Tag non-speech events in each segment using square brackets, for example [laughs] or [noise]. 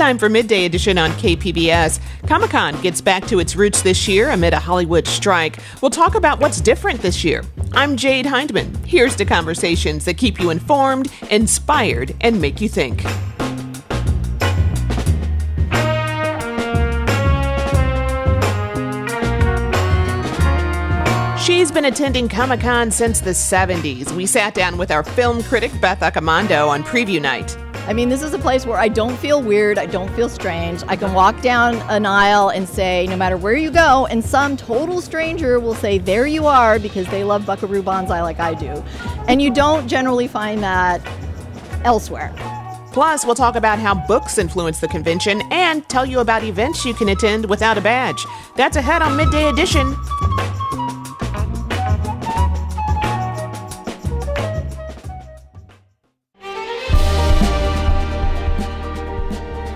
time for Midday Edition on KPBS. Comic Con gets back to its roots this year amid a Hollywood strike. We'll talk about what's different this year. I'm Jade Hindman. Here's to conversations that keep you informed, inspired, and make you think. She's been attending Comic Con since the 70s. We sat down with our film critic, Beth Accomando, on preview night. I mean, this is a place where I don't feel weird, I don't feel strange. I can walk down an aisle and say, no matter where you go, and some total stranger will say, there you are, because they love Buckaroo Banzai like I do. And you don't generally find that elsewhere. Plus, we'll talk about how books influence the convention and tell you about events you can attend without a badge. That's ahead on Midday Edition.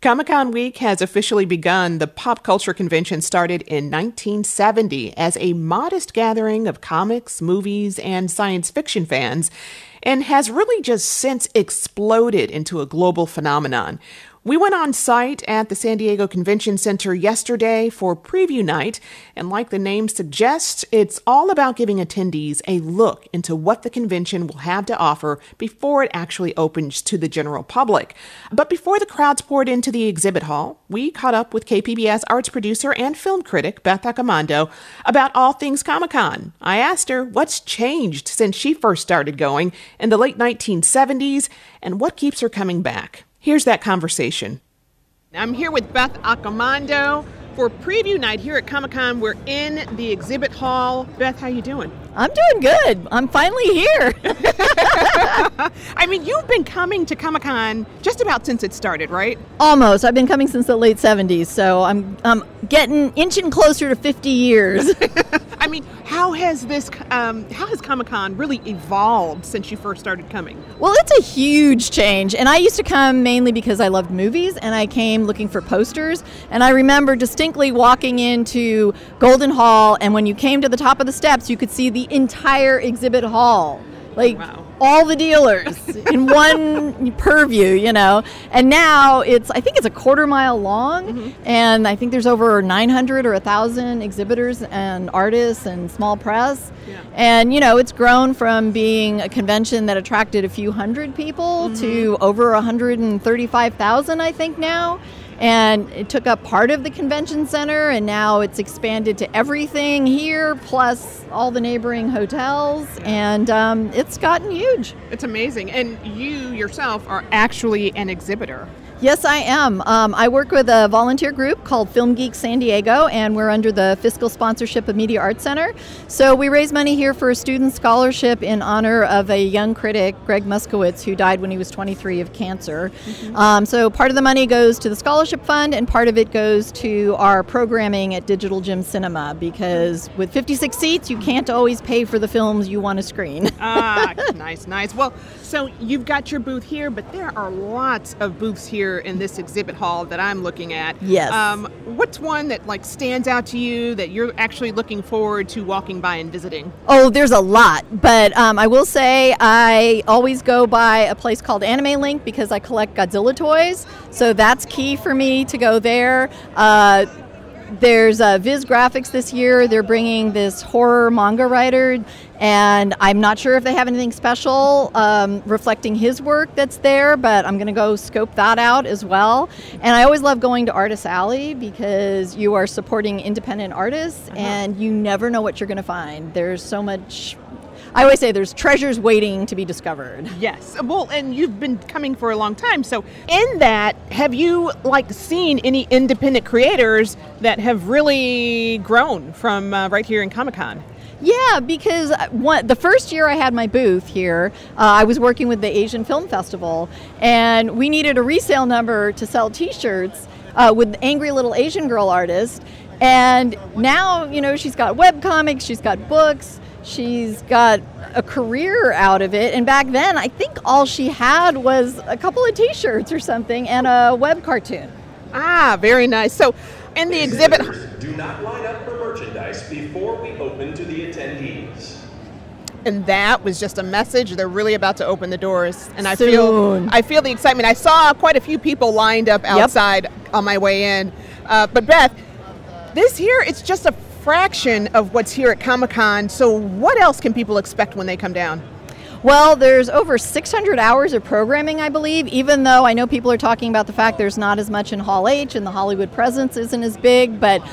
Comic Con Week has officially begun. The pop culture convention started in 1970 as a modest gathering of comics, movies, and science fiction fans, and has really just since exploded into a global phenomenon. We went on site at the San Diego Convention Center yesterday for preview night, and like the name suggests, it's all about giving attendees a look into what the convention will have to offer before it actually opens to the general public. But before the crowds poured into the exhibit hall, we caught up with KPBS arts producer and film critic Beth Accomando about all things Comic Con. I asked her what's changed since she first started going in the late 1970s and what keeps her coming back. Here's that conversation. I'm here with Beth Accomando for preview night here at Comic Con. We're in the exhibit hall. Beth, how you doing? I'm doing good. I'm finally here. [laughs] I mean, you've been coming to Comic Con just about since it started, right? Almost. I've been coming since the late 70s, so I'm I'm getting inching closer to 50 years. [laughs] [laughs] I mean, how has this um, how has Comic Con really evolved since you first started coming? Well, it's a huge change, and I used to come mainly because I loved movies, and I came looking for posters. And I remember distinctly walking into Golden Hall, and when you came to the top of the steps, you could see the entire exhibit hall. Like Wow. all the dealers [laughs] in one purview, you know. And now it's, I think it's a quarter mile long, mm-hmm. and I think there's over 900 or 1,000 exhibitors and artists and small press. Yeah. And, you know, it's grown from being a convention that attracted a few hundred people mm-hmm. to over 135,000, I think, now. And it took up part of the convention center, and now it's expanded to everything here, plus all the neighboring hotels. And um, it's gotten huge. It's amazing. And you yourself are actually an exhibitor. Yes, I am. Um, I work with a volunteer group called Film Geek San Diego, and we're under the fiscal sponsorship of Media Arts Center. So we raise money here for a student scholarship in honor of a young critic, Greg Muskowitz, who died when he was 23 of cancer. Mm-hmm. Um, so part of the money goes to the scholarship fund, and part of it goes to our programming at Digital Gym Cinema, because with 56 seats, you can't always pay for the films you want to screen. ah, [laughs] nice, nice. Well, so you've got your booth here, but there are lots of booths here here in this exhibit hall that I'm looking at. Yes. Um, what's one that like stands out to you that you're actually looking forward to walking by and visiting? Oh, there's a lot, but um, I will say I always go by a place called Anime Link because I collect Godzilla toys, so that's key for me to go there. Uh, there's uh, Viz Graphics this year. They're bringing this horror manga writer, and I'm not sure if they have anything special um, reflecting his work that's there, but I'm going to go scope that out as well. And I always love going to Artist Alley because you are supporting independent artists, uh-huh. and you never know what you're going to find. There's so much I always say there's treasures waiting to be discovered. Yes. Well, and you've been coming for a long time. So, in that, have you like seen any independent creators that have really grown from uh, right here in Comic Con? Yeah, because uh, one, the first year I had my booth here, uh, I was working with the Asian Film Festival, and we needed a resale number to sell T-shirts uh, with Angry Little Asian Girl artist. And now, you know, she's got web comics, she's got books, she's got a career out of it. And back then, I think all she had was a couple of t shirts or something and a web cartoon. Ah, very nice. So, in the exhibit. Do not line up for merchandise before we open to the attendees. And that was just a message. They're really about to open the doors, and I Soon. feel I feel the excitement. I saw quite a few people lined up outside yep. on my way in. Uh, but Beth, this here, it's just a fraction of what's here at Comic Con. So, what else can people expect when they come down? Well, there's over 600 hours of programming, I believe, even though I know people are talking about the fact there's not as much in Hall H and the Hollywood presence isn't as big, but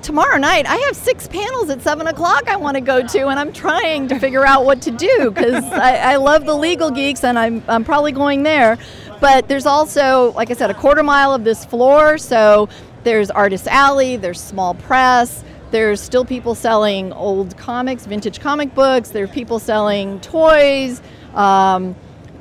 tomorrow night I have six panels at 7 o'clock I want to go to, and I'm trying to figure out what to do because [laughs] I, I, love the legal geeks and I'm, I'm probably going there. But there's also, like I said, a quarter mile of this floor, so there's Artist Alley, there's Small Press. There's still people selling old comics, vintage comic books. There are people selling toys. Um,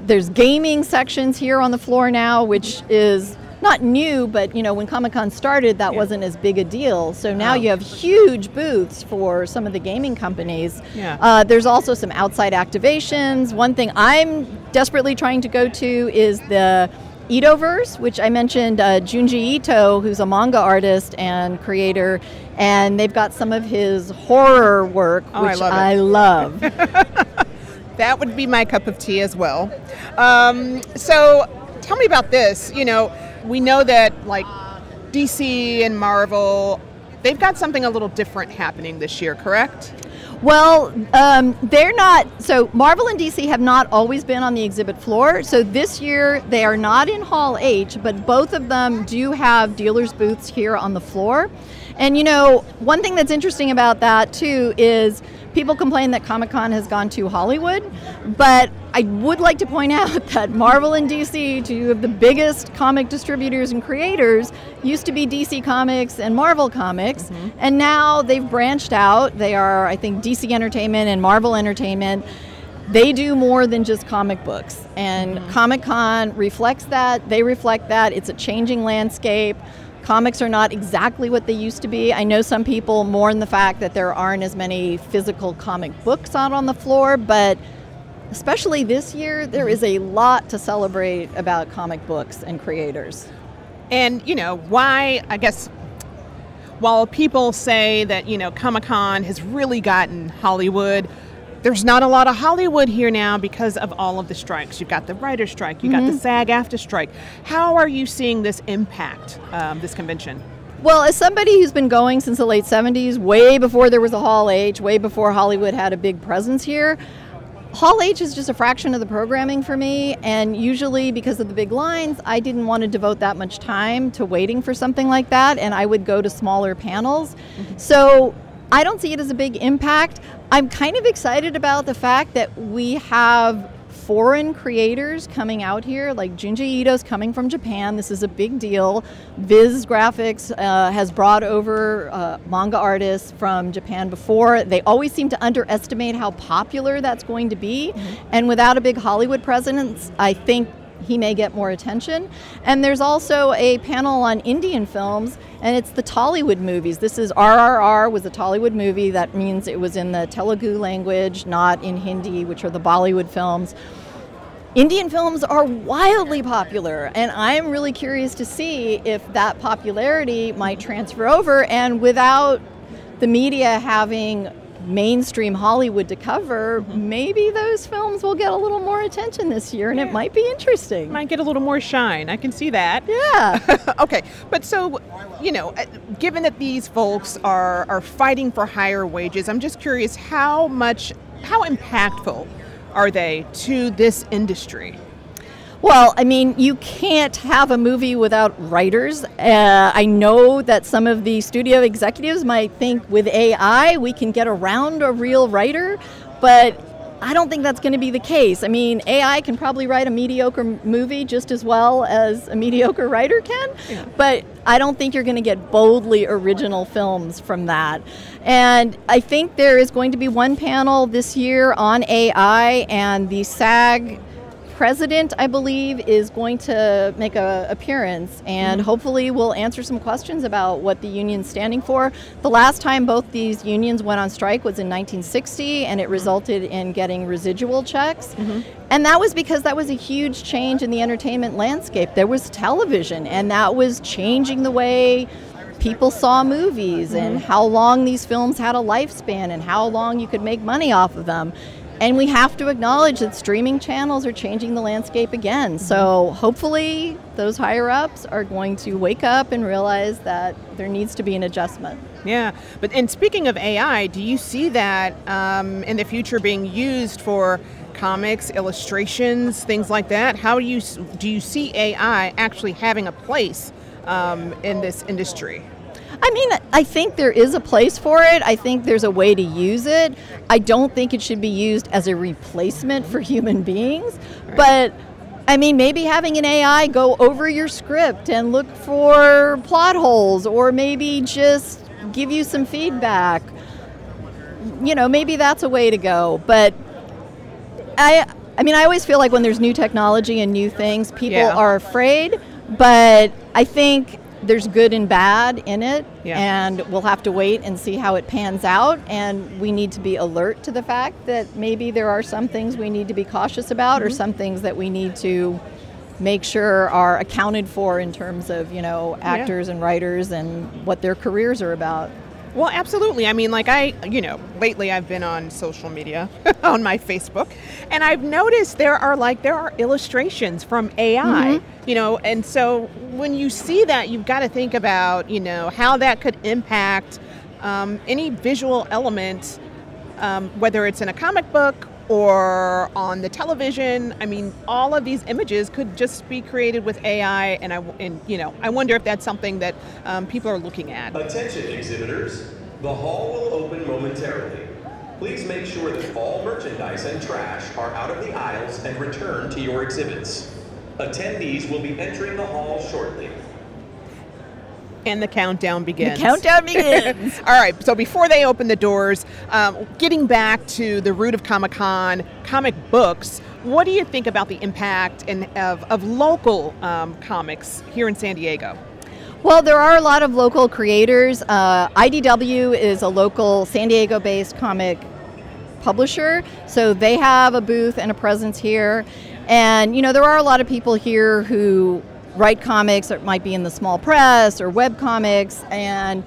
there's gaming sections here on the floor now, which is not new, but you know when Comic Con started, that yeah. wasn't as big a deal. So now oh. you have huge booths for some of the gaming companies. Yeah. Uh, there's also some outside activations. One thing I'm desperately trying to go to is the Itoverse, which I mentioned uh, Junji Ito, who's a manga artist and creator, and they've got some of his horror work, oh, which I love. I [laughs] love. that would be my cup of tea as well. Um, so, tell me about this. You know, we know that like DC and Marvel, they've got something a little different happening this year, correct? Well, um, they're not. So Marvel and DC have not always been on the exhibit floor. So this year they are not in Hall H, but both of them do have dealers' booths here on the floor. And you know, one thing that's interesting about that too is people complain that Comic Con has gone to Hollywood, but I would like to point [laughs] out that Marvel and DC, two of the biggest comic distributors and creators, used to be DC Comics and Marvel Comics, mm-hmm. and now they've branched out. They are, I think, DC Entertainment and Marvel Entertainment. They do more than just comic books, and mm-hmm. Comic Con reflects that. They reflect that. It's a changing landscape comics are not exactly what they used to be. I know some people mourn the fact that there aren't as many physical comic books out on the floor, but especially this year, there is a lot to celebrate about comic books and creators. And, you know, why, I guess, while people say that, you know, Comic Con has really gotten Hollywood there's not a lot of Hollywood here now because of all of the strikes. You've got the writer's strike, you mm-hmm. got the mm-hmm. SAG AFTRA strike. How are you seeing this impact um, this convention? Well, as somebody who's been going since the late 70s, way before there was a Hall H, way before Hollywood had a big presence here, Hall H is just a fraction of the programming for me, and usually because of the big lines, I didn't want to devote that much time to waiting for something like that, and I would go to smaller panels. Mm-hmm. So I don't see it as a big impact. I'm kind of excited about the fact that we have foreign creators coming out here, like Junji Ito's coming from Japan. This is a big deal. Viz Graphics uh, has brought over uh, manga artists from Japan before. They always seem to underestimate how popular that's going to be. Mm-hmm. And without a big Hollywood presence, I think he may get more attention. And there's also a panel on Indian films, and it's the Tollywood movies. This is RRR was a Tollywood movie. That means it was in the Telugu language, not in Hindi, which are the Bollywood films. Indian films are wildly popular, and I'm really curious to see if that popularity might transfer over. And without the media having mainstream Hollywood to cover, mm-hmm. maybe those films will get a little more attention this year and yeah. it might be interesting. Might get a little more shine. I can see that. Yeah. [laughs] okay. But so, you know, uh, given that these folks are are fighting for higher wages, I'm just curious how much how impactful are they to this industry? Well, I mean, you can't have a movie without writers. Uh, I know that some of the studio executives might think with AI we can get around a real writer, but I don't think that's going to be the case. I mean, AI can probably write a mediocre movie just as well as a [laughs] mediocre writer can, yeah. but I don't think you're going to get boldly original films from that. And I think there is going to be one panel this year on AI, and the SAG president, I believe, is going to make an appearance and mm-hmm. hopefully will answer some questions about what the union's standing for. The last time both these unions went on strike was in 1960, and it mm-hmm. resulted in getting residual checks. Mm-hmm. And that was because that was a huge change in the entertainment landscape. There was television, and that was changing the way people saw movies mm-hmm. and how long these films had a lifespan and how long you could make money off of them. And we have to acknowledge that streaming channels are changing the landscape again. So hopefully, those higher ups are going to wake up and realize that there needs to be an adjustment. Yeah, but and speaking of AI, do you see that um, in the future being used for comics, illustrations, things like that? How do you do you see AI actually having a place um, in this industry? I mean, I think there is a place for it. I think there's a way to use it. I don't think it should be used as a replacement for human beings. Right. But I mean, maybe having an AI go over your script and look for plot holes, or maybe just give you some feedback. You know, maybe that's a way to go. But I, I mean, I always feel like when there's new technology and new things, people yeah. are afraid. But I think there's good and bad in it, yeah. and we'll have to wait and see how it pans out. And we need to be alert to the fact that maybe there are some things we need to be cautious about, mm-hmm. or some things that we need to make sure are accounted for in terms of you know actors yeah. and writers and what their careers are about. Well, absolutely. I mean, like I, you know, lately I've been on social media, [laughs] on my Facebook, and I've noticed there are like there are illustrations from AI, mm-hmm. you know, and so when you see that, you've got to think about, you know, how that could impact um, any visual element, um, whether it's in a comic book or on the television. I mean, all of these images could just be created with AI, and I, and you know, I wonder if that's something that um, people are looking at. Attention, exhibitors! The hall will open momentarily. Please make sure that all merchandise and trash are out of the aisles and returned to your exhibits. Attendees will be entering the hall shortly. And the countdown begins. The countdown begins. [laughs] All right. So before they open the doors, um, getting back to the root of Comic Con, comic books. What do you think about the impact in, of, of local um, comics here in San Diego? Well, there are a lot of local creators. Uh, IDW is a local San Diego based comic publisher, so they have a booth and a presence here. And, you know, there are a lot of people here who write comics or it might be in the small press or web comics. And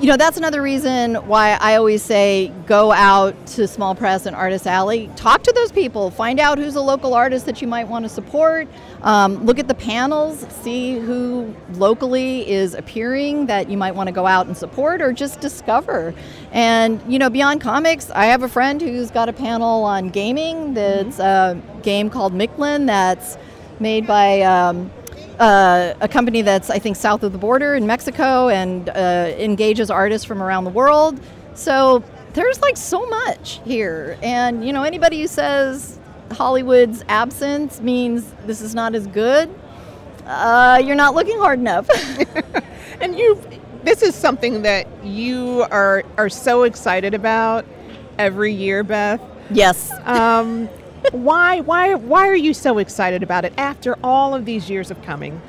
you know that's another reason why i always say go out to small press and artist alley. Talk to those people. Find out who's a local artist that you might want to support. Um, look at the panels. See who locally is appearing that you might want to go out and support or just discover. And you know beyond comics i have a friend who's got a panel on gaming that's mm-hmm. a game called Mictlan that's made by um, uh, a company that's I think south of the border in Mexico and uh, engages artists from around the world. So there's like so much here, and you know anybody who says Hollywood's absence means this is not as good, uh, you're not looking hard enough. [laughs] and you, this is something that you are are so excited about every year, Beth. Yes. Um, why why why are you so excited about it after all of these years of coming?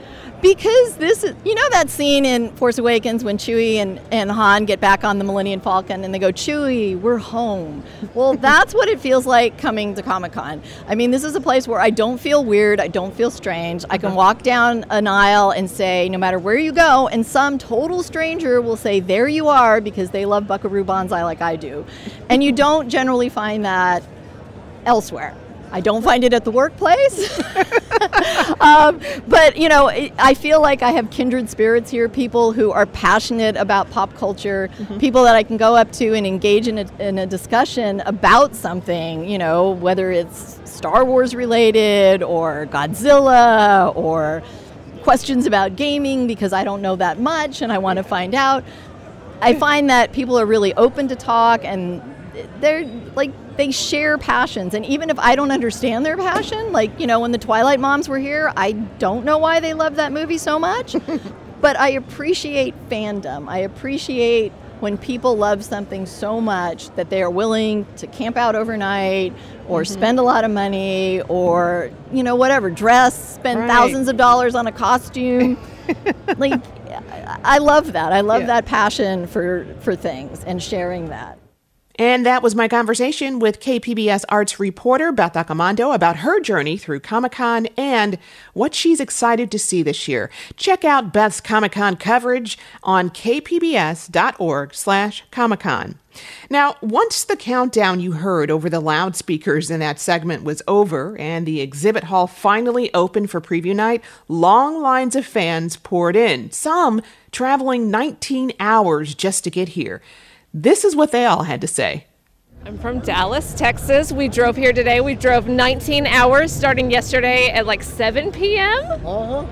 Because this is, you know, that scene in Force Awakens when Chewie and, and Han get back on the Millennium Falcon and they go, Chewie, we're home. Well, [laughs] that's what it feels like coming to Comic Con. I mean, this is a place where I don't feel weird, I don't feel strange. I can uh-huh. walk down an aisle and say, no matter where you go, and some total stranger will say, there you are, because they love Buckaroo Banzai like I do. And you don't generally find that elsewhere. I don't find it at the workplace. [laughs] um, but, you know, I feel like I have kindred spirits here, people who are passionate about pop culture, mm-hmm. people that I can go up to and engage in a, in a discussion about something, you know, whether it's Star Wars related or Godzilla or questions about gaming because I don't know that much and I want to find out. I find that people are really open to talk and they're like they share passions and even if i don't understand their passion like you know when the twilight moms were here i don't know why they love that movie so much [laughs] but i appreciate fandom i appreciate when people love something so much that they are willing to camp out overnight or mm-hmm. spend a lot of money or you know whatever dress spend right. thousands of dollars on a costume [laughs] like i love that i love yeah. that passion for for things and sharing that and that was my conversation with KPBS arts reporter Beth Accomando about her journey through Comic Con and what she's excited to see this year. Check out Beth's Comic Con coverage on kpbs.org slash Comic Con. Now, once the countdown you heard over the loudspeakers in that segment was over and the exhibit hall finally opened for preview night, long lines of fans poured in, some traveling 19 hours just to get here. This is what they all had to say. I'm from Dallas, Texas. We drove here today. We drove 19 hours starting yesterday at like 7 p.m. Uh-huh.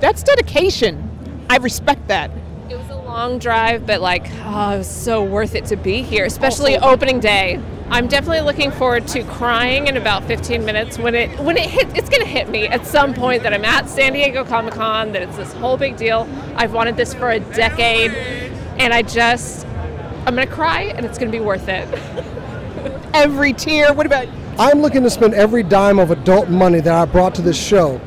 That's dedication. I respect that. It was a long drive, but like, oh, it was so worth it to be here, especially also, opening day. I'm definitely looking forward to crying in about 15 minutes when it when it hit. It's gonna hit me at some point that I'm at San Diego Comic Con. That it's this whole big deal. I've wanted this for a decade, and I just I'm going to cry and it's going to be worth it. [laughs] every tear. What about you? I'm looking to spend every dime of adult money that I brought to this show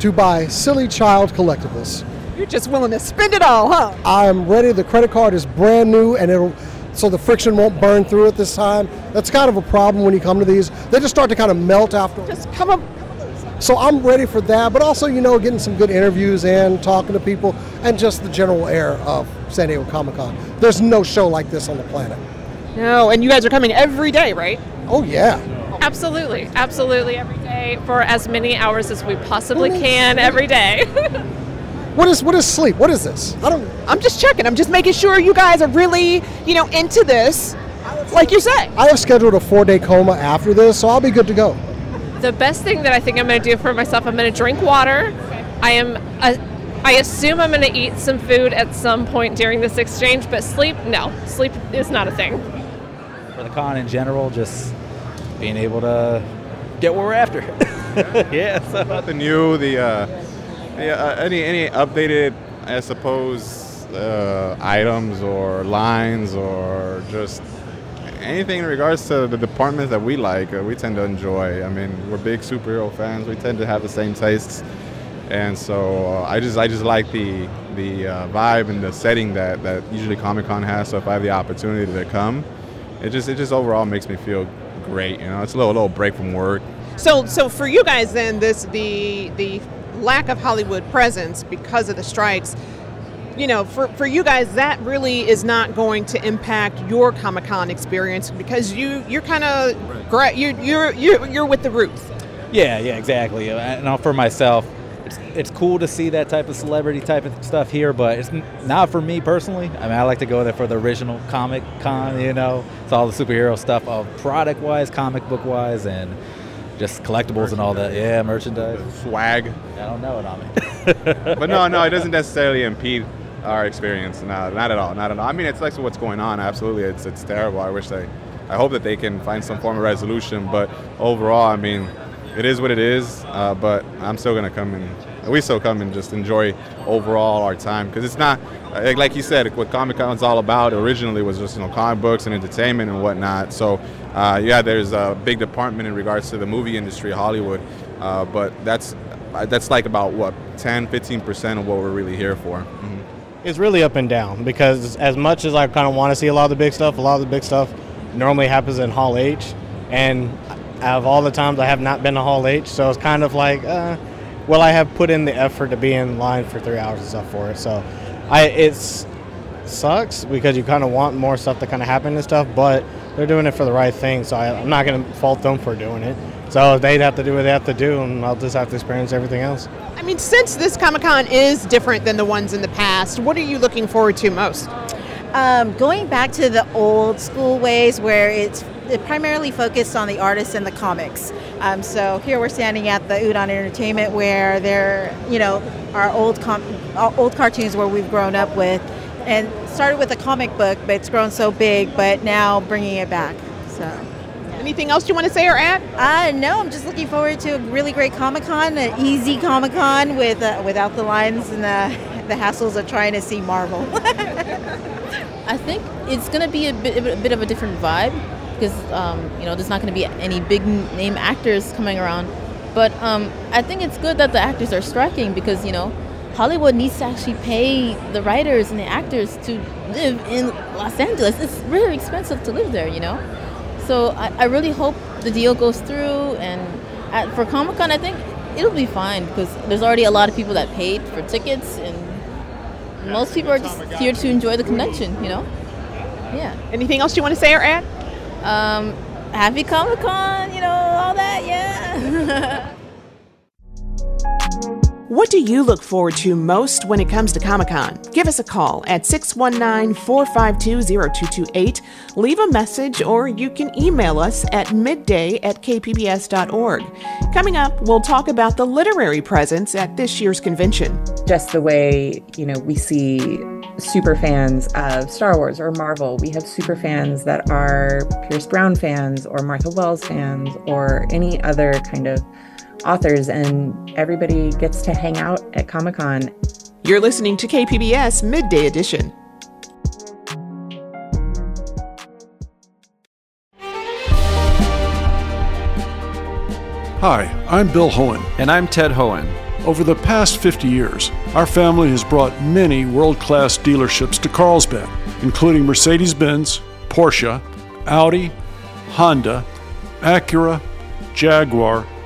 to buy silly child collectibles. You're just willing to spend it all, huh? I'm ready. The credit card is brand new and it'll so the friction won't burn through it this time. That's kind of a problem when you come to these. They just start to kind of melt after. Just come up so I'm ready for that, but also, you know, getting some good interviews in, talking to people, and just the general air of San Diego Comic Con. There's no show like this on the planet. No, and you guys are coming every day, right? Oh, yeah. Absolutely, absolutely every day for as many hours as we possibly can every day. [laughs] what is what is sleep? What is this? I don't. I'm just checking. I'm just making sure you guys are really, you know, into this, like you say. I have scheduled a four day coma after this, so I'll be good to go the best thing that I think I'm going to do for myself, I'm going to drink water. I am. A, I assume I'm going to eat some food at some point during this exchange, but sleep, no. Sleep is not a thing. For the con in general, just being able to get what we're after. [laughs] yeah. So. About the new, the uh, yeah, uh, any any updated, I suppose, uh, items or lines or just anything in regards to the departments that we like, uh, we tend to enjoy. I mean, we're big superhero fans. We tend to have the same tastes, and so uh, I just I just like the the uh, vibe and the setting that that usually Comic Con has. So if I have the opportunity to come, it just it just overall makes me feel great. You know, it's a little little break from work. So so for you guys then this the the lack of Hollywood presence because of the strikes you know, for, for you guys, that really is not going to impact your Comic Con experience because you you're kind of right. you you're you're you're with the roots. Yeah, yeah, exactly. And for myself, it's it's cool to see that type of celebrity type of stuff here, but it's not for me personally. I mean, I like to go there for the original Comic Con. You know, it's all the superhero stuff, of product wise, comic book wise, and just collectibles and all that. Yeah, merchandise, swag. I don't know it on me. but no, no, it doesn't necessarily impede our experience. No, not at all. Not at all. I mean, it's like what's going on. Absolutely, it's it's terrible. I wish they I hope that they can find some form of resolution. But overall, I mean, it is what it is. Uh, but I'm still gonna come and we still come and just enjoy overall our time because it's not like you said what Comic Con is all about. Originally was just you know comic books and entertainment and whatnot. So uh, yeah, there's a big department in regards to the movie industry, Hollywood. Uh, but that's that's like about what 10, 15 percent of what we're really here for. Mm-hmm. It's really up and down because as much as I kind of want to see a lot of the big stuff, a lot of the big stuff normally happens in Hall H, and out of all the times I have not been to Hall H, so it's kind of like, uh, well, I have put in the effort to be in line for three hours and stuff for it. So, I it's sucks because you kind of want more stuff to kind of happen and stuff, but they're doing it for the right thing. So I, I'm not going to fault them for doing it. So they'd have to do what they have to do, and I'll just have to experience everything else. I mean, since this Comic Con is different than the ones in the past, what are you looking forward to most? Um, going back to the old school ways where it's it primarily focused on the artists and the comics. Um, so here we're standing at the Udon Entertainment where there, you know, our old com- our old cartoons where we've grown up with, and started with a comic book, but it's grown so big. But now bringing it back. So. Anything else you want to say or add? Uh, no, I'm just looking forward to a really great Comic Con, an easy Comic Con with uh, without the lines and the, the hassles of trying to see Marvel. [laughs] I think it's going to be a bit, a bit of a different vibe because um, you know there's not going to be any big name actors coming around. But um, I think it's good that the actors are striking because you know Hollywood needs to actually pay the writers and the actors to live in Los Angeles. It's very expensive to live there, you know. So I, I really hope the deal goes through. And at, for Comic Con, I think it'll be fine because there's already a lot of people that paid for tickets, and most people are just here to enjoy the convention, you know. Yeah. Anything else you want to say or add? Um, happy Comic Con, you know, all that, yeah. [laughs] What do you look forward to most when it comes to Comic Con? Give us a call at 619 452 0228, leave a message, or you can email us at midday at kpbs.org. Coming up, we'll talk about the literary presence at this year's convention. Just the way, you know, we see super fans of Star Wars or Marvel. We have super fans that are Pierce Brown fans or Martha Wells fans or any other kind of authors, and everybody gets to hang out at Comic Con. You're listening to KPBS Midday Edition. Hi, I'm Bill Hoehn. And I'm Ted Hoehn. Over the past 50 years, our family has brought many world class dealerships to Carlsbad, including Mercedes Benz, Porsche, Audi, Honda, Acura, Jaguar,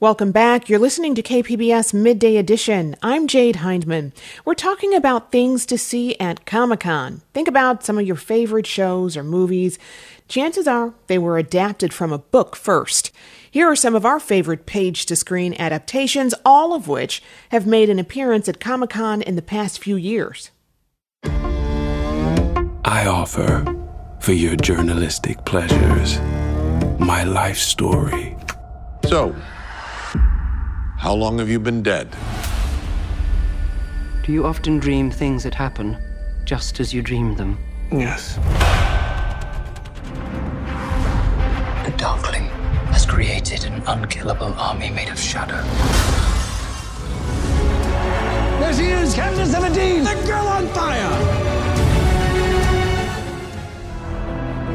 Welcome back. You're listening to KPBS Midday Edition. I'm Jade Hindman. We're talking about things to see at Comic Con. Think about some of your favorite shows or movies. Chances are they were adapted from a book first. Here are some of our favorite page to screen adaptations, all of which have made an appearance at Comic Con in the past few years. I offer, for your journalistic pleasures, my life story. So, how long have you been dead? Do you often dream things that happen just as you dreamed them? Yes. The Darkling has created an unkillable army made of shadow. There she is, Captain 17! The girl on fire!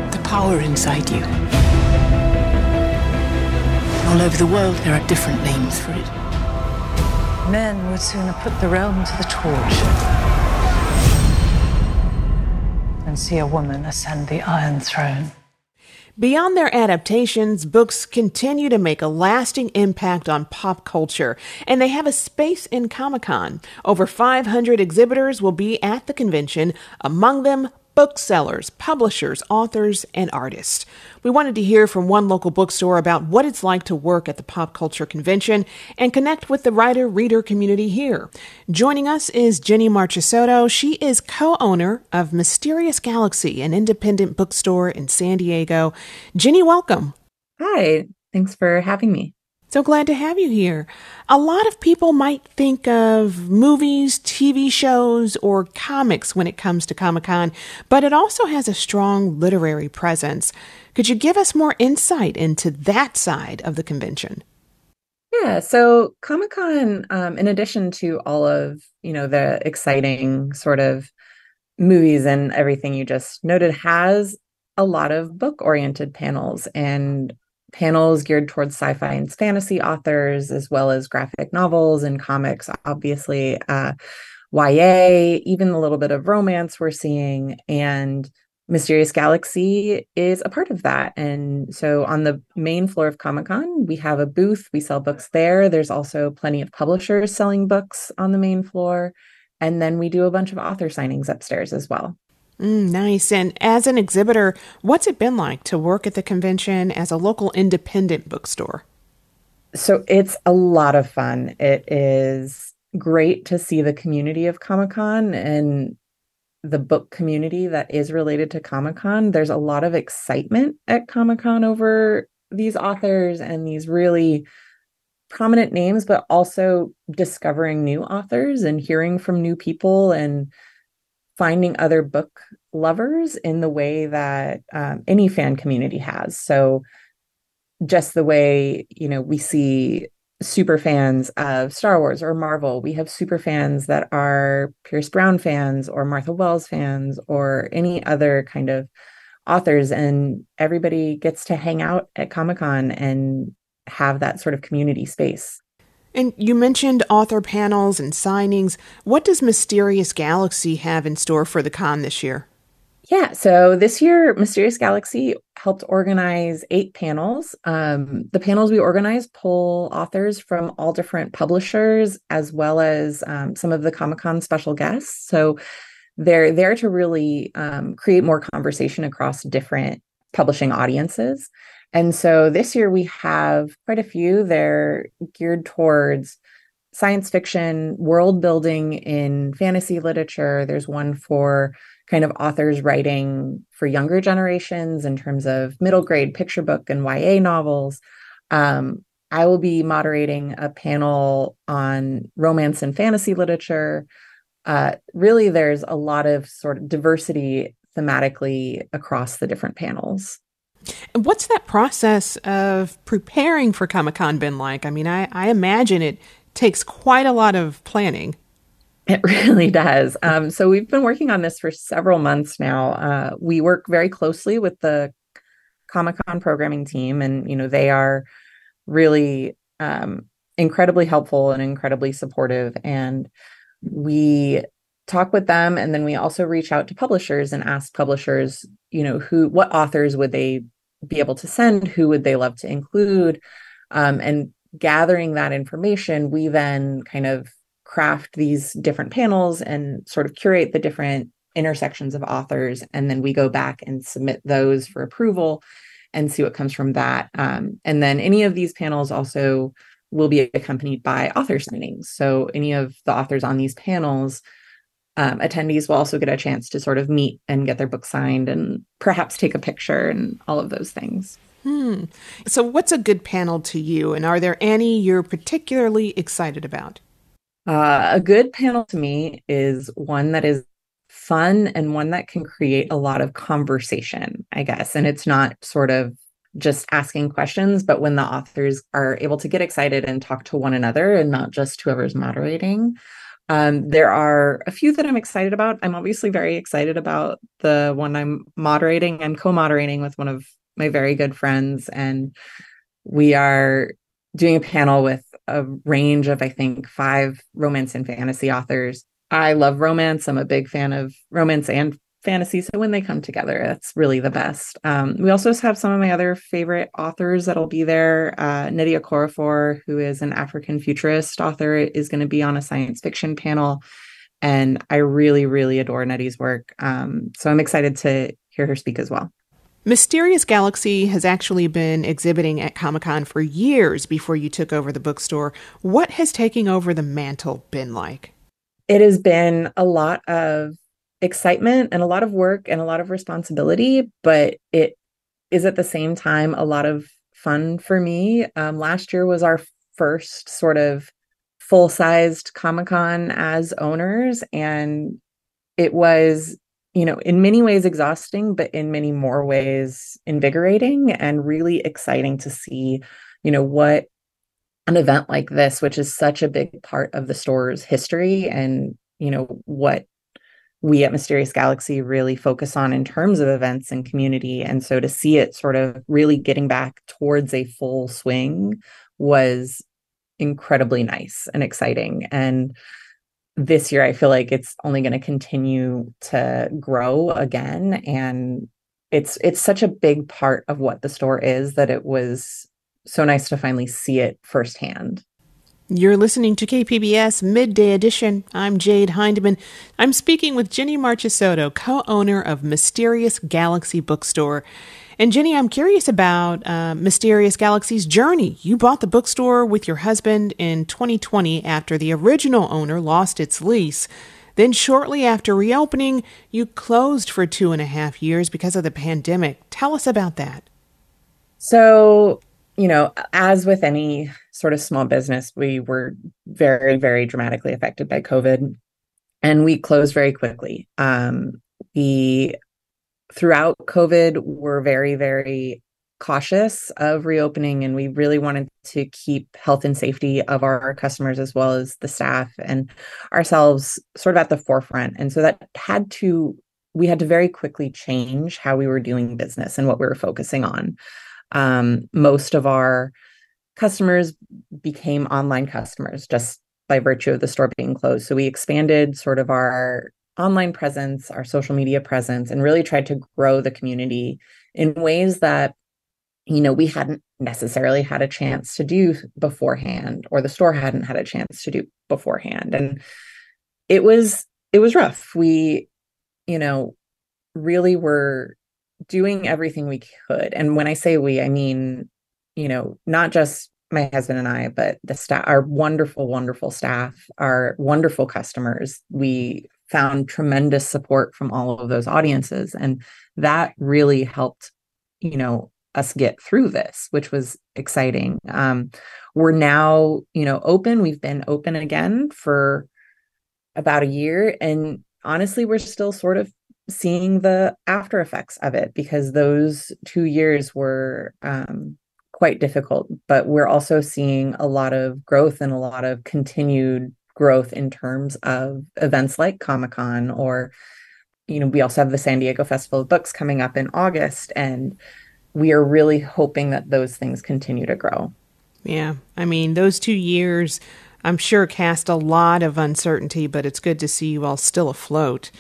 The power inside you. All over the world, there are different names for it. Men would sooner put the realm to the torch than see a woman ascend the Iron Throne. Beyond their adaptations, books continue to make a lasting impact on pop culture, and they have a space in Comic Con. Over 500 exhibitors will be at the convention, among them booksellers, publishers, authors, and artists. We wanted to hear from one local bookstore about what it's like to work at the Pop Culture Convention and connect with the writer reader community here. Joining us is Jenny Marchesotto. She is co owner of Mysterious Galaxy, an independent bookstore in San Diego. Jenny, welcome. Hi, thanks for having me. So glad to have you here. A lot of people might think of movies, TV shows, or comics when it comes to Comic Con, but it also has a strong literary presence. Could you give us more insight into that side of the convention? Yeah, so Comic Con, um, in addition to all of you know the exciting sort of movies and everything you just noted, has a lot of book oriented panels and panels geared towards sci-fi and fantasy authors as well as graphic novels and comics obviously uh, ya even a little bit of romance we're seeing and mysterious galaxy is a part of that. And so on the main floor of comic-con we have a booth we sell books there. There's also plenty of publishers selling books on the main floor. And then we do a bunch of author signings upstairs as well Mm, nice. And as an exhibitor, what's it been like to work at the convention as a local independent bookstore? So it's a lot of fun. It is great to see the community of Comic Con and the book community that is related to Comic Con. There's a lot of excitement at Comic Con over these authors and these really prominent names, but also discovering new authors and hearing from new people and finding other book lovers in the way that um, any fan community has. So, just the way, you know, we see super fans of Star Wars or Marvel, we have super fans that are Pierce Brown fans or Martha Wells fans or any other kind of authors. And everybody gets to hang out at Comic Con and have that sort of community space. And you mentioned author panels and signings. What does Mysterious Galaxy have in store for the con this year? Yeah, so this year, Mysterious Galaxy helped organize eight panels. Um, the panels we organized pull authors from all different publishers, as well as um, some of the Comic Con special guests. So they're there to really um, create more conversation across different publishing audiences. And so this year we have quite a few. They're geared towards science fiction, world building in fantasy literature. There's one for kind of authors writing for younger generations in terms of middle grade picture book and YA novels. Um, I will be moderating a panel on romance and fantasy literature. Uh, really, there's a lot of sort of diversity thematically across the different panels. What's that process of preparing for Comic Con been like? I mean, I, I imagine it takes quite a lot of planning. It [laughs] really does. Um, so we've been working on this for several months now. Uh, we work very closely with the Comic Con programming team, and you know they are really um, incredibly helpful and incredibly supportive. And we talk with them, and then we also reach out to publishers and ask publishers, you know, who what authors would they be able to send, who would they love to include, um, and gathering that information, we then kind of craft these different panels and sort of curate the different intersections of authors, and then we go back and submit those for approval and see what comes from that. Um, and then any of these panels also will be accompanied by author signings. So any of the authors on these panels um, attendees will also get a chance to sort of meet and get their book signed and perhaps take a picture and all of those things. Hmm. So, what's a good panel to you? And are there any you're particularly excited about? Uh, a good panel to me is one that is fun and one that can create a lot of conversation, I guess. And it's not sort of just asking questions, but when the authors are able to get excited and talk to one another and not just whoever's moderating. Um, there are a few that I'm excited about. I'm obviously very excited about the one I'm moderating. I'm co moderating with one of my very good friends, and we are doing a panel with a range of, I think, five romance and fantasy authors. I love romance. I'm a big fan of romance and fantasy. So when they come together, that's really the best. Um, we also have some of my other favorite authors that'll be there. Uh, Nnedi Okorafor, who is an African futurist author, is going to be on a science fiction panel. And I really, really adore Nnedi's work. Um, so I'm excited to hear her speak as well. Mysterious Galaxy has actually been exhibiting at Comic Con for years before you took over the bookstore. What has taking over the mantle been like? It has been a lot of excitement and a lot of work and a lot of responsibility, but it is at the same time a lot of fun for me. Um, last year was our first sort of full sized Comic Con as owners, and it was, you know, in many ways exhausting, but in many more ways invigorating and really exciting to see, you know, what an event like this, which is such a big part of the store's history and, you know, what we at Mysterious Galaxy really focus on in terms of events and community. And so to see it sort of really getting back towards a full swing was incredibly nice and exciting. And this year, I feel like it's only going to continue to grow again. And it's it's such a big part of what the store is that it was so nice to finally see it firsthand. You're listening to KPBS Midday Edition. I'm Jade Hindman. I'm speaking with Jenny Marchesotto, co owner of Mysterious Galaxy Bookstore. And Jenny, I'm curious about uh, Mysterious Galaxy's journey. You bought the bookstore with your husband in 2020 after the original owner lost its lease. Then, shortly after reopening, you closed for two and a half years because of the pandemic. Tell us about that. So, you know, as with any sort of small business, we were very, very dramatically affected by COVID and we closed very quickly. Um, we, throughout COVID, were very, very cautious of reopening and we really wanted to keep health and safety of our customers as well as the staff and ourselves sort of at the forefront. And so that had to, we had to very quickly change how we were doing business and what we were focusing on. Um, most of our customers became online customers just by virtue of the store being closed. So we expanded sort of our online presence, our social media presence, and really tried to grow the community in ways that, you know, we hadn't necessarily had a chance to do beforehand, or the store hadn't had a chance to do beforehand. And it was it was rough. We, you know, really were doing everything we could. And when I say we, I mean, you know, not just my husband and I, but the staff, our wonderful, wonderful staff, our wonderful customers. We found tremendous support from all of those audiences. And that really helped, you know, us get through this, which was exciting. Um, we're now, you know, open. We've been open again for about a year. And honestly, we're still sort of seeing the after effects of it because those two years were um, quite difficult. But we're also seeing a lot of growth and a lot of continued growth in terms of events like Comic Con or you know we also have the San Diego Festival of Books coming up in August and we are really hoping that those things continue to grow. Yeah. I mean, those 2 years I'm sure cast a lot of uncertainty, but it's good to see you all still afloat.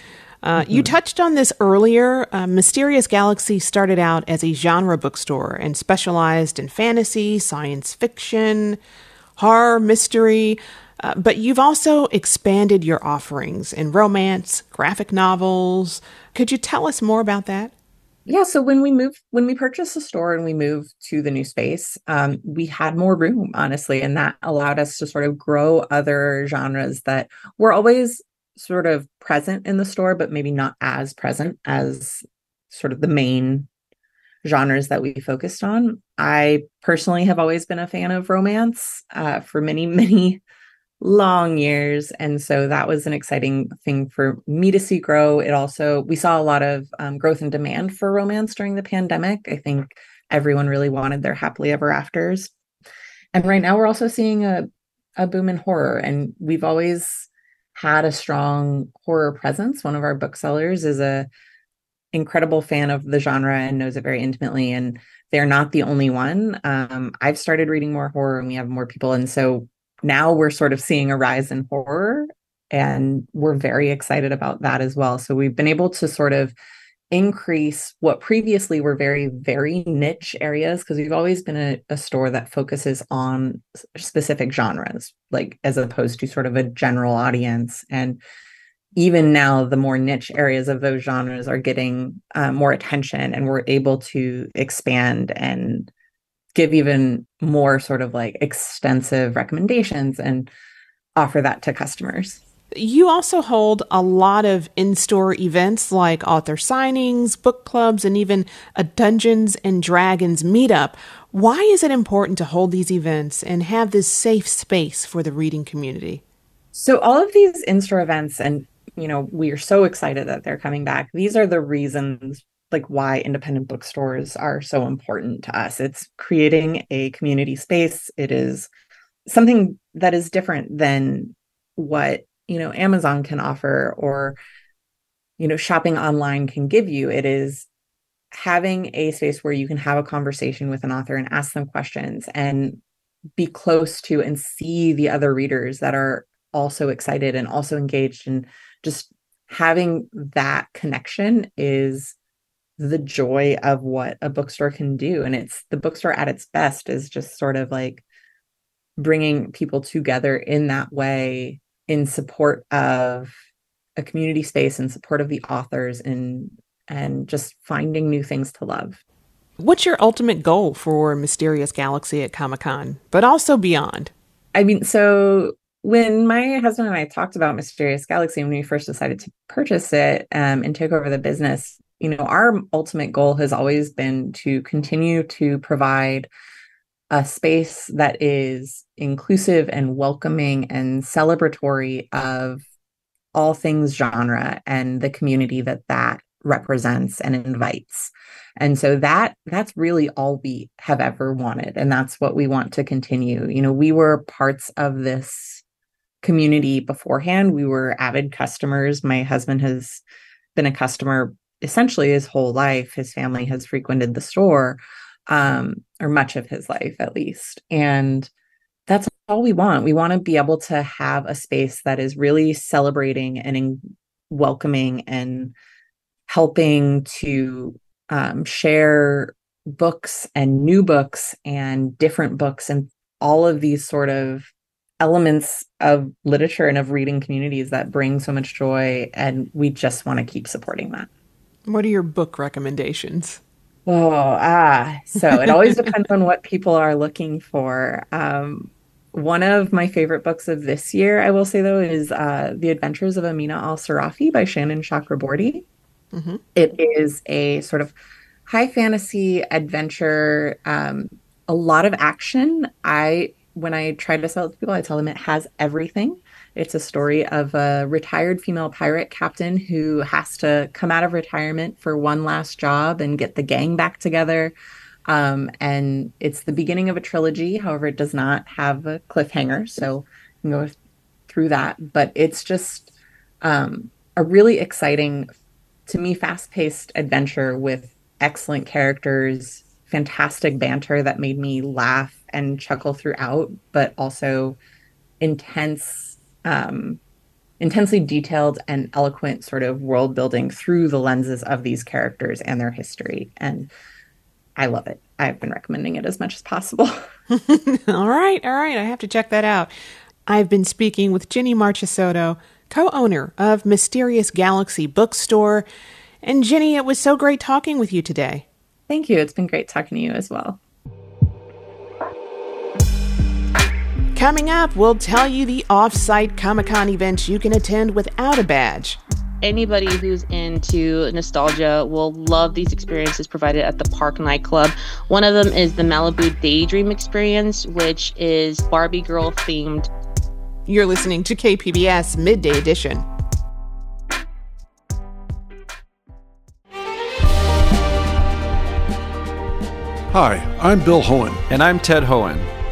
Uh, mm-hmm. You touched on this earlier. Uh, Mysterious Galaxy started out as a genre bookstore and specialized in fantasy, science fiction, horror, mystery. Uh, but you've also expanded your offerings in romance, graphic novels. Could you tell us more about that? Yeah, so when we moved, when we purchased the store and we moved to the new space, um, we had more room, honestly, and that allowed us to sort of grow other genres that were always sort of present in the store, but maybe not as present as sort of the main genres that we focused on. I personally have always been a fan of romance uh, for many, [laughs] many long years. And so that was an exciting thing for me to see grow. It also, we saw a lot of um, growth and demand for romance during the pandemic. I think everyone really wanted their happily ever afters. And right now we're also seeing a, a boom in horror. And we've always had a strong horror presence. One of our booksellers is a incredible fan of the genre and knows it very intimately. And they're not the only one. Um, I've started reading more horror and we have more people. And so now we're sort of seeing a rise in horror and we're very excited about that as well. So we've been able to sort of increase what previously were very very niche areas because we've always been a, a, store that focuses on specific genres like as opposed to sort of a general audience. And even now the more niche areas of those genres are getting uh, more attention and we're able to expand and give even more sort of like extensive recommendations and offer that to customers you also hold a lot of in store events like author signings, book clubs, and even a Dungeons and Dragons meetup. Why is it important to hold these events and have this safe space for the reading community? So, all of these in store events, and you know, we are so excited that they're coming back. These are the reasons like why independent bookstores are so important to us. It's creating a community space. It is something that is different than what you know amazon can offer or you know shopping online can give you it is having a space where you can have a conversation with an author and ask them questions and be close to and see the other readers that are also excited and also engaged. And just having that connection is the joy of what a bookstore can do. And it's the bookstore at its best is just sort of like bringing people together in that way in support of a community space in support of the authors and and just finding new things to love. What's your ultimate goal for Mysterious Galaxy at Comic Con, but also beyond? I mean, so when my husband and I talked about Mysterious Galaxy when we first decided to purchase it um, and take over the business, you know, our ultimate goal has always been to continue to provide a space that is inclusive and welcoming and celebratory of all things genre and the community that that represents and invites. And so that that's really all we have ever wanted and that's what we want to continue. You know we were parts of this community beforehand. We were avid customers. My husband has been a customer essentially his whole life. His family has frequented the store um, or much of his life at least. And that's all we want. We want to be able to have a space that is really celebrating and in- welcoming and helping to um, share books and new books and different books and all of these sort of elements of literature and of reading communities that bring so much joy. And we just want to keep supporting that. What are your book recommendations? Oh, ah. So it always depends on what people are looking for. Um, one of my favorite books of this year, I will say though, is uh, The Adventures of Amina al Sirafi by Shannon Chakraborty. Mm-hmm. It is a sort of high fantasy adventure, um, a lot of action. I when I try to sell it to people, I tell them it has everything. It's a story of a retired female pirate captain who has to come out of retirement for one last job and get the gang back together. Um, and it's the beginning of a trilogy. However, it does not have a cliffhanger, so you can go through that. But it's just um, a really exciting, to me, fast-paced adventure with excellent characters, fantastic banter that made me laugh and chuckle throughout, but also intense um, intensely detailed and eloquent sort of world building through the lenses of these characters and their history. And I love it. I've been recommending it as much as possible. [laughs] [laughs] all right, all right. I have to check that out. I've been speaking with Jenny Marchesotto, co owner of Mysterious Galaxy Bookstore. And Jenny, it was so great talking with you today. Thank you. It's been great talking to you as well. Coming up, we'll tell you the off site Comic Con events you can attend without a badge. Anybody who's into nostalgia will love these experiences provided at the Park Nightclub. One of them is the Malibu Daydream Experience, which is Barbie Girl themed. You're listening to KPBS Midday Edition. Hi, I'm Bill Hoehn. And I'm Ted Hoehn.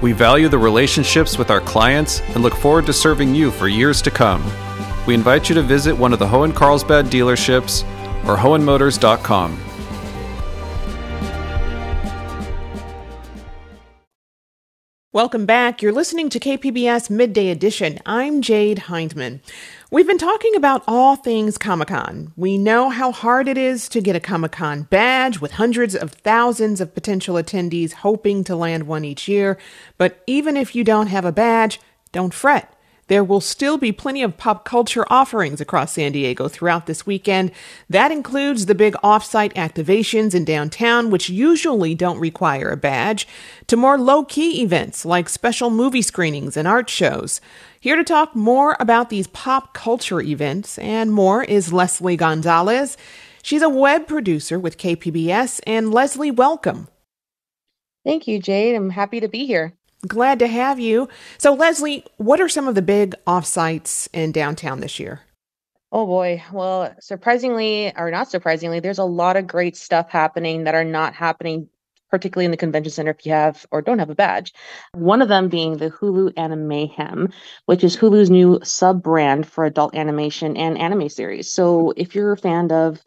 We value the relationships with our clients and look forward to serving you for years to come. We invite you to visit one of the Hoehn Carlsbad dealerships or hoehnmotors.com. Welcome back. You're listening to KPBS Midday Edition. I'm Jade Hindman. We've been talking about all things Comic Con. We know how hard it is to get a Comic Con badge with hundreds of thousands of potential attendees hoping to land one each year. But even if you don't have a badge, don't fret. There will still be plenty of pop culture offerings across San Diego throughout this weekend. That includes the big offsite activations in downtown, which usually don't require a badge, to more low key events like special movie screenings and art shows. Here to talk more about these pop culture events and more is Leslie Gonzalez. She's a web producer with KPBS. And Leslie, welcome. Thank you, Jade. I'm happy to be here. Glad to have you. So, Leslie, what are some of the big offsites in downtown this year? Oh boy. Well, surprisingly, or not surprisingly, there's a lot of great stuff happening that are not happening, particularly in the convention center if you have or don't have a badge. One of them being the Hulu Animayhem, which is Hulu's new sub brand for adult animation and anime series. So if you're a fan of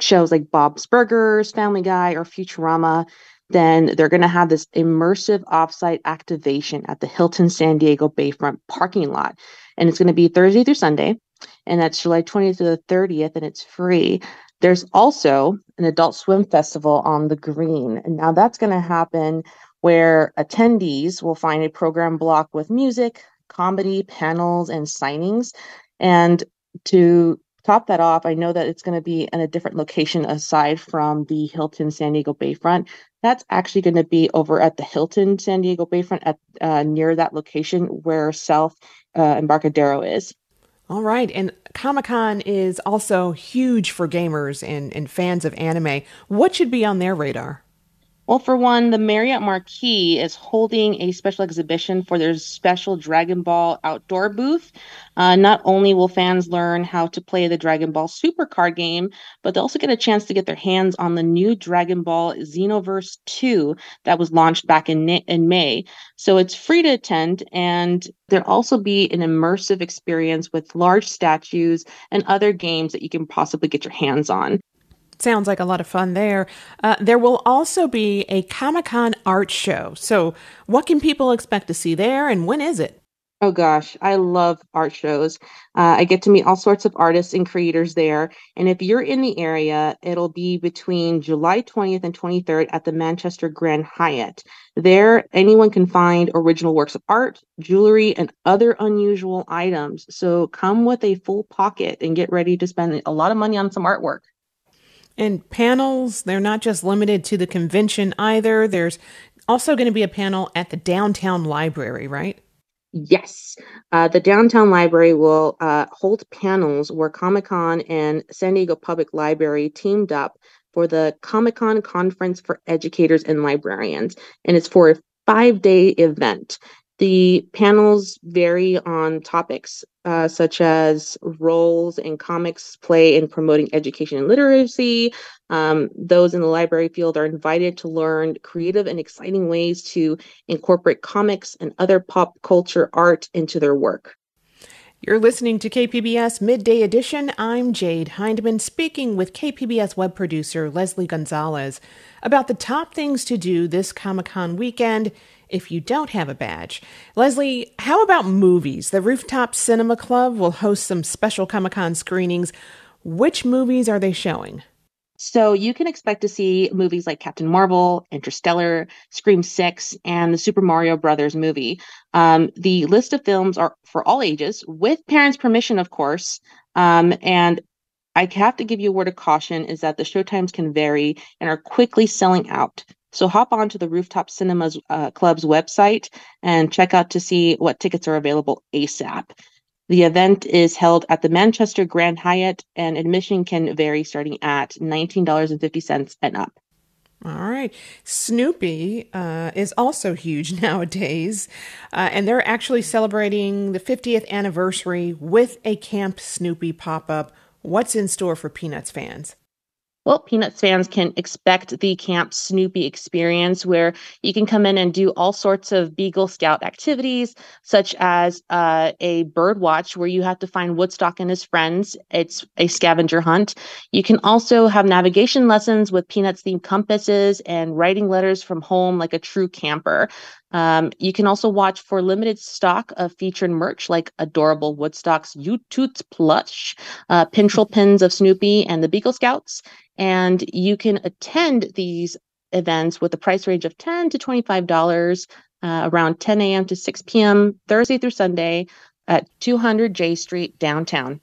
shows like Bob's Burgers, Family Guy, or Futurama, then they're going to have this immersive offsite activation at the Hilton San Diego Bayfront parking lot. And it's going to be Thursday through Sunday. And that's July 20th to the 30th, and it's free. There's also an adult swim festival on the green. And now that's going to happen where attendees will find a program block with music, comedy, panels, and signings. And to top that off, I know that it's going to be in a different location aside from the Hilton San Diego Bayfront. That's actually going to be over at the Hilton San Diego Bayfront at uh, near that location where South uh, Embarcadero is. All right. And Comic Con is also huge for gamers and, and fans of anime. What should be on their radar? Well, for one, the Marriott Marquis is holding a special exhibition for their special Dragon Ball outdoor booth. Uh, not only will fans learn how to play the Dragon Ball Super card game, but they'll also get a chance to get their hands on the new Dragon Ball Xenoverse 2 that was launched back in, in May. So it's free to attend, and there'll also be an immersive experience with large statues and other games that you can possibly get your hands on. Sounds like a lot of fun there. Uh, there will also be a Comic Con art show. So, what can people expect to see there, and when is it? Oh gosh, I love art shows. Uh, I get to meet all sorts of artists and creators there. And if you're in the area, it'll be between July 20th and 23rd at the Manchester Grand Hyatt. There, anyone can find original works of art, jewelry, and other unusual items. So come with a full pocket and get ready to spend a lot of money on some artwork. And panels, they're not just limited to the convention either. There's also going to be a panel at the downtown library, right? Yes. Uh, the downtown library will uh, hold panels where Comic Con and San Diego Public Library teamed up for the Comic Con Conference for Educators and Librarians. And it's for a five day event. The panels vary on topics uh, such as roles in comics play in promoting education and literacy. Um, those in the library field are invited to learn creative and exciting ways to incorporate comics and other pop culture art into their work. You're listening to KPBS Midday Edition. I'm Jade Hindman speaking with KPBS web producer Leslie Gonzalez about the top things to do this Comic Con weekend if you don't have a badge. Leslie, how about movies? The Rooftop Cinema Club will host some special Comic Con screenings. Which movies are they showing? So you can expect to see movies like Captain Marvel, Interstellar, Scream 6, and the Super Mario Brothers movie. Um, the list of films are for all ages, with parents' permission, of course. Um, and I have to give you a word of caution is that the showtimes can vary and are quickly selling out. So hop on to the Rooftop Cinemas uh, Club's website and check out to see what tickets are available ASAP. The event is held at the Manchester Grand Hyatt, and admission can vary starting at $19.50 and up. All right. Snoopy uh, is also huge [laughs] nowadays, uh, and they're actually celebrating the 50th anniversary with a Camp Snoopy pop up. What's in store for Peanuts fans? Well, Peanuts fans can expect the Camp Snoopy experience where you can come in and do all sorts of Beagle Scout activities, such as uh, a bird watch where you have to find Woodstock and his friends. It's a scavenger hunt. You can also have navigation lessons with Peanuts themed compasses and writing letters from home like a true camper. Um, you can also watch for limited stock of featured merch like adorable Woodstock's U-Toots plush, uh, Pintril [laughs] pins of Snoopy and the Beagle Scouts, and you can attend these events with a price range of 10 to $25 uh, around 10 a.m. to 6 p.m. Thursday through Sunday at 200 J Street downtown.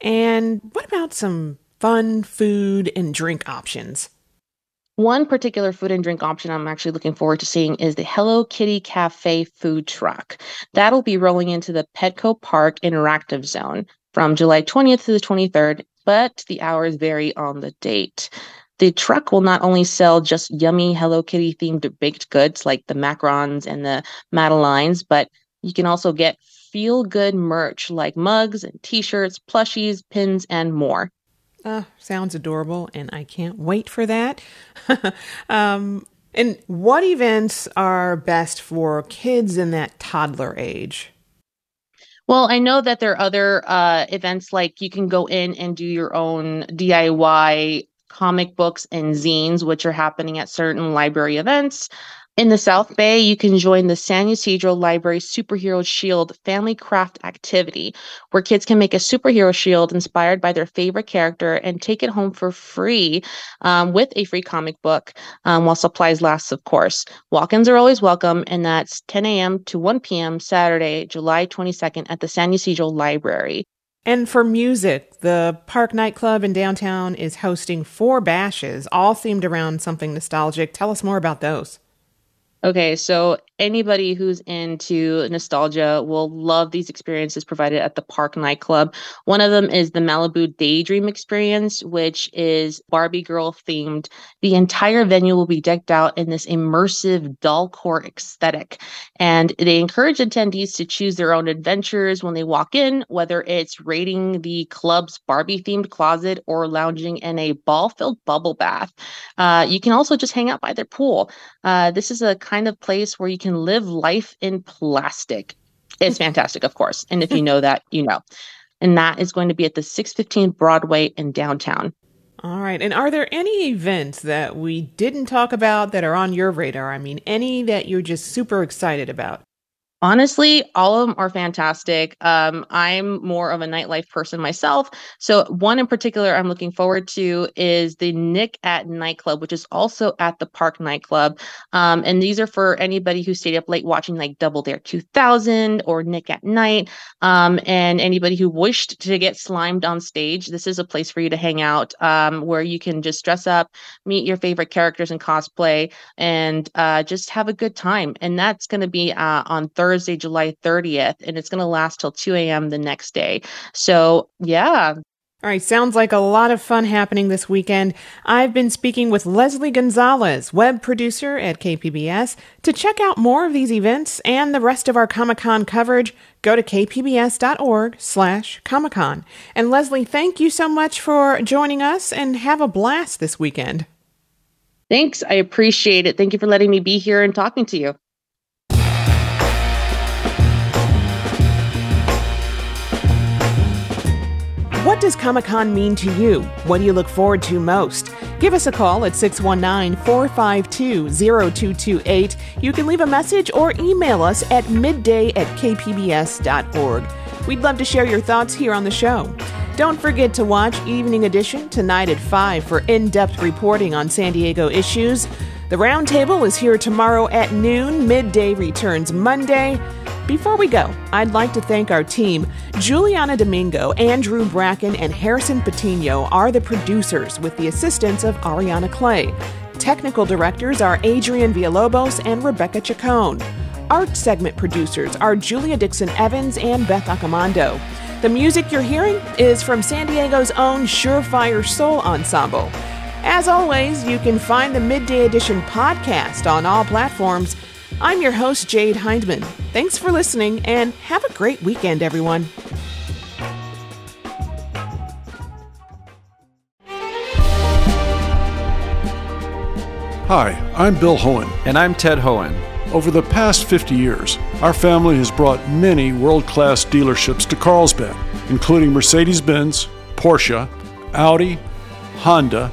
And what about some fun food and drink options? One particular food and drink option I'm actually looking forward to seeing is the Hello Kitty Cafe food truck. That'll be rolling into the Petco Park Interactive Zone from July 20th to the 23rd, but the hours vary on the date. The truck will not only sell just yummy Hello Kitty themed baked goods like the macarons and the madeleines, but you can also get feel good merch like mugs and t shirts, plushies, pins, and more. Uh, sounds adorable, and I can't wait for that. [laughs] um, and what events are best for kids in that toddler age? Well, I know that there are other uh, events like you can go in and do your own DIY comic books and zines, which are happening at certain library events. In the South Bay, you can join the San Ysidro Library Superhero Shield Family Craft Activity, where kids can make a superhero shield inspired by their favorite character and take it home for free um, with a free comic book um, while supplies last, of course. Walk ins are always welcome, and that's 10 a.m. to 1 p.m. Saturday, July 22nd at the San Ysidro Library. And for music, the Park Nightclub in downtown is hosting four bashes, all themed around something nostalgic. Tell us more about those. Okay, so anybody who's into nostalgia will love these experiences provided at the Park nightclub. One of them is the Malibu Daydream experience, which is Barbie girl themed. The entire venue will be decked out in this immersive doll core aesthetic. And they encourage attendees to choose their own adventures when they walk in, whether it's raiding the club's Barbie themed closet or lounging in a ball filled bubble bath. Uh, you can also just hang out by their pool. Uh, this is a kind of place where you can live life in plastic. It's fantastic, of course. And if you know that, you know. And that is going to be at the 615 Broadway in downtown. All right. And are there any events that we didn't talk about that are on your radar? I mean, any that you're just super excited about? Honestly, all of them are fantastic. Um, I'm more of a nightlife person myself. So, one in particular I'm looking forward to is the Nick at Nightclub, which is also at the Park Nightclub. Um, and these are for anybody who stayed up late watching like Double Dare 2000 or Nick at Night. Um, and anybody who wished to get slimed on stage, this is a place for you to hang out um, where you can just dress up, meet your favorite characters in cosplay, and uh, just have a good time. And that's going to be uh, on Thursday. Thursday, July 30th, and it's going to last till 2 a.m. the next day. So, yeah. All right, sounds like a lot of fun happening this weekend. I've been speaking with Leslie Gonzalez, web producer at KPBS. To check out more of these events and the rest of our Comic-Con coverage, go to kpbs.org slash Comic-Con. And Leslie, thank you so much for joining us and have a blast this weekend. Thanks. I appreciate it. Thank you for letting me be here and talking to you. What does Comic Con mean to you? What do you look forward to most? Give us a call at 619 452 0228. You can leave a message or email us at midday at kpbs.org. We'd love to share your thoughts here on the show. Don't forget to watch Evening Edition tonight at 5 for in depth reporting on San Diego issues. The Roundtable is here tomorrow at noon. Midday returns Monday. Before we go, I'd like to thank our team. Juliana Domingo, Andrew Bracken, and Harrison Patino are the producers with the assistance of Ariana Clay. Technical directors are Adrian Villalobos and Rebecca Chacon. Art segment producers are Julia Dixon Evans and Beth Accomando. The music you're hearing is from San Diego's own Surefire Soul Ensemble. As always, you can find the Midday Edition podcast on all platforms I'm your host, Jade Hindman. Thanks for listening and have a great weekend, everyone. Hi, I'm Bill Hoehn. And I'm Ted Hoehn. Over the past 50 years, our family has brought many world class dealerships to Carlsbad, including Mercedes Benz, Porsche, Audi, Honda,